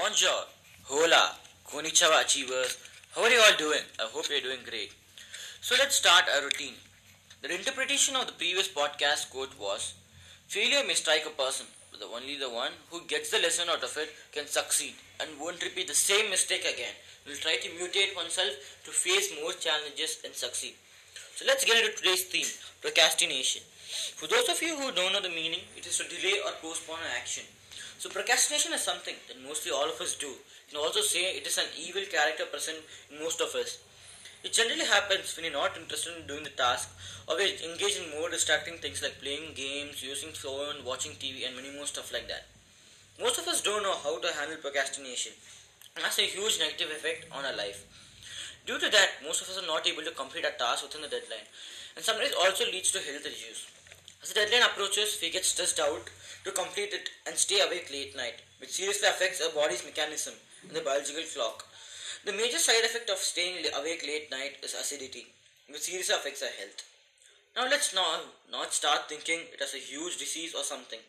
Bonjour, hola, konnichiwa achievers. How are you all doing? I hope you're doing great. So let's start our routine. The interpretation of the previous podcast quote was Failure may strike a person, but only the one who gets the lesson out of it can succeed and won't repeat the same mistake again. Will try to mutate oneself to face more challenges and succeed. So let's get into today's theme procrastination. For those of you who don't know the meaning, it is to delay or postpone an action. So procrastination is something that mostly all of us do. You can also say it is an evil character present in most of us. It generally happens when you're not interested in doing the task or we engage in more distracting things like playing games, using phone, watching TV and many more stuff like that. Most of us don't know how to handle procrastination and has a huge negative effect on our life. Due to that, most of us are not able to complete our task within the deadline and sometimes also leads to health issues. As the deadline approaches, we get stressed out to complete it and stay awake late night, which seriously affects our body's mechanism and the biological clock. The major side effect of staying awake late night is acidity, which seriously affects our health. Now let's not, not start thinking it as a huge disease or something.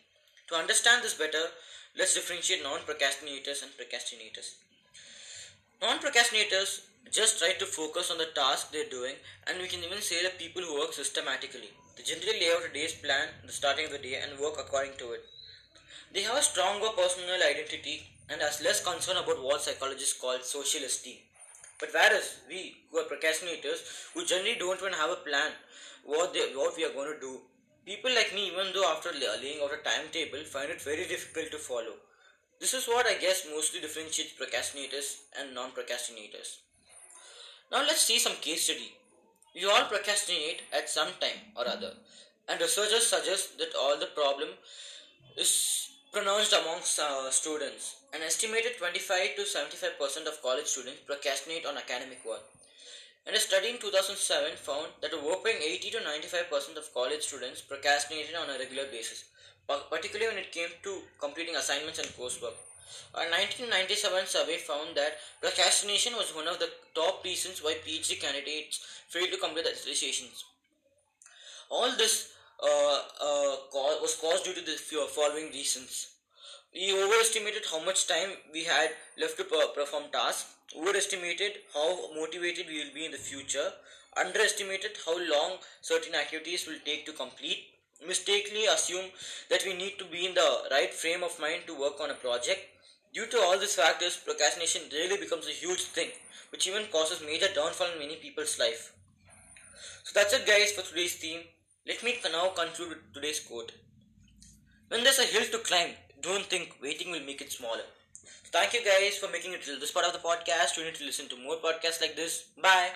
To understand this better, let's differentiate non-procrastinators and procrastinators. Non-procrastinators just try to focus on the task they're doing and we can even say that people who work systematically. They generally lay out a day's plan the starting of the day and work according to it. They have a stronger personal identity and are less concerned about what psychologists call social esteem. But whereas we, who are procrastinators, who generally don't even have a plan what they, what we are going to do, people like me, even though after laying out a timetable, find it very difficult to follow. This is what I guess mostly differentiates procrastinators and non-procrastinators. Now let's see some case study. We all procrastinate at some time or other, and researchers suggest that all the problem is pronounced amongst uh, students. An estimated 25 to 75 percent of college students procrastinate on academic work. And a study in 2007 found that a whopping 80 to 95 percent of college students procrastinated on a regular basis, particularly when it came to completing assignments and coursework. A 1997 survey found that procrastination was one of the top reasons why PhD candidates failed to complete their dissertations. All this uh, uh, was caused due to the following reasons. We overestimated how much time we had left to perform tasks, overestimated how motivated we will be in the future, underestimated how long certain activities will take to complete, mistakenly assume that we need to be in the right frame of mind to work on a project. Due to all these factors, procrastination really becomes a huge thing, which even causes major downfall in many people's life. So that's it guys for today's theme. Let me now conclude with today's quote. When there's a hill to climb, don't think waiting will make it smaller. So thank you guys for making it till this part of the podcast. You need to listen to more podcasts like this. Bye.